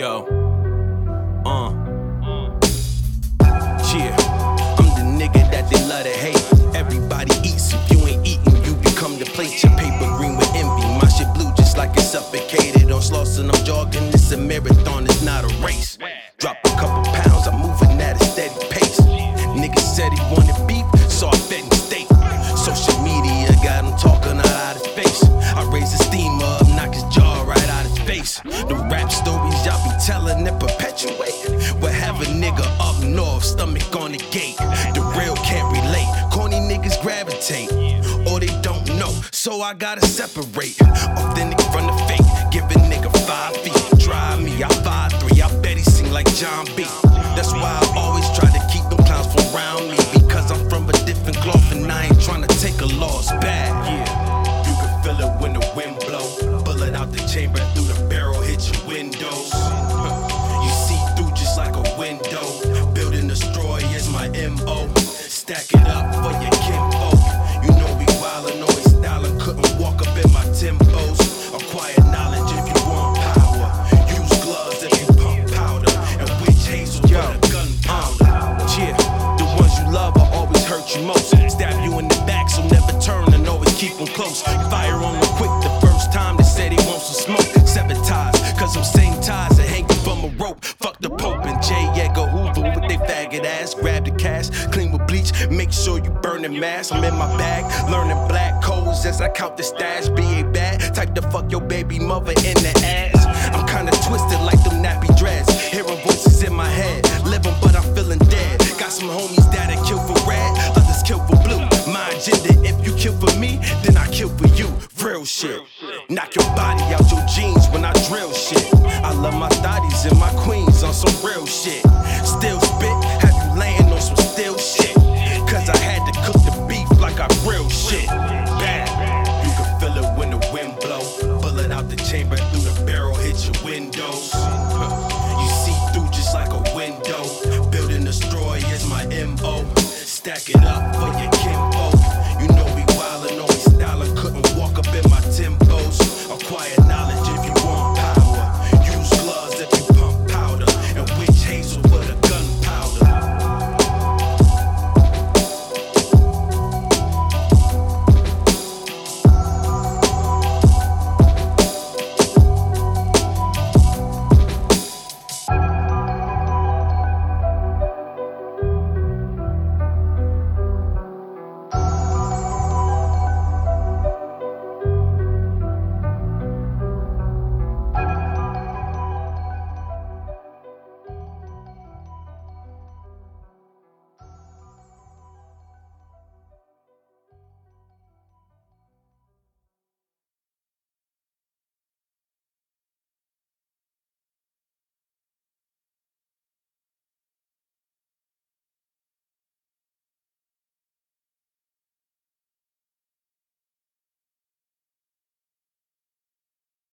Yo. Uh. Mm. Yeah. I'm the nigga that they love to hate. Everybody eats. If you ain't eating, you become the plate. Your paper green with envy. My shit blue just like it's suffocated. On slots and I'm jogging. It's a marathon, it's not a race. Telling that perpetuate. We'll have a nigga up north, stomach on the gate. The real can't relate, corny niggas gravitate. Or they don't know, so I gotta separate. Authentic from the fake, give a nigga five feet. Try me, I five three, I bet he sing like Jon B. That's why I always try to keep them clowns from around me. Because I'm from a different cloth and I ain't trying to take a loss Stack it up for your kinfolk. You know we wildin', always stylin'. Couldn't walk up in my tempos. Acquire knowledge if you want power. Use gloves if you pump powder. And witch hazel for the gunpowder. Yeah, the ones you love will always hurt you most. Stab you in the back, so never turn and always keep them close. Fire on them quick the first time they said he wants some smoke. Sabotage, cause I'm same ties that hang from a rope. Fuck the Pope and J. Edgar Hoover with they faggot ass. Grab the cash, bleach, make sure you burn the. I'm in my bag, learning black codes as I count the stash. Be a bad type to fuck your baby mother in the ass. I'm kinda twisted like them nappy dreads. Hearing voices in my head, living but I'm feeling dead. Got some homies that'll kill for red, others kill for blue. My agenda, if you kill for me, then I kill for you. Real shit. Knock your body out your jeans when I drill shit. I love my thotties and my queens on some real shit. Windows. You see through just like a window. Building destroy is my MO. Stack it up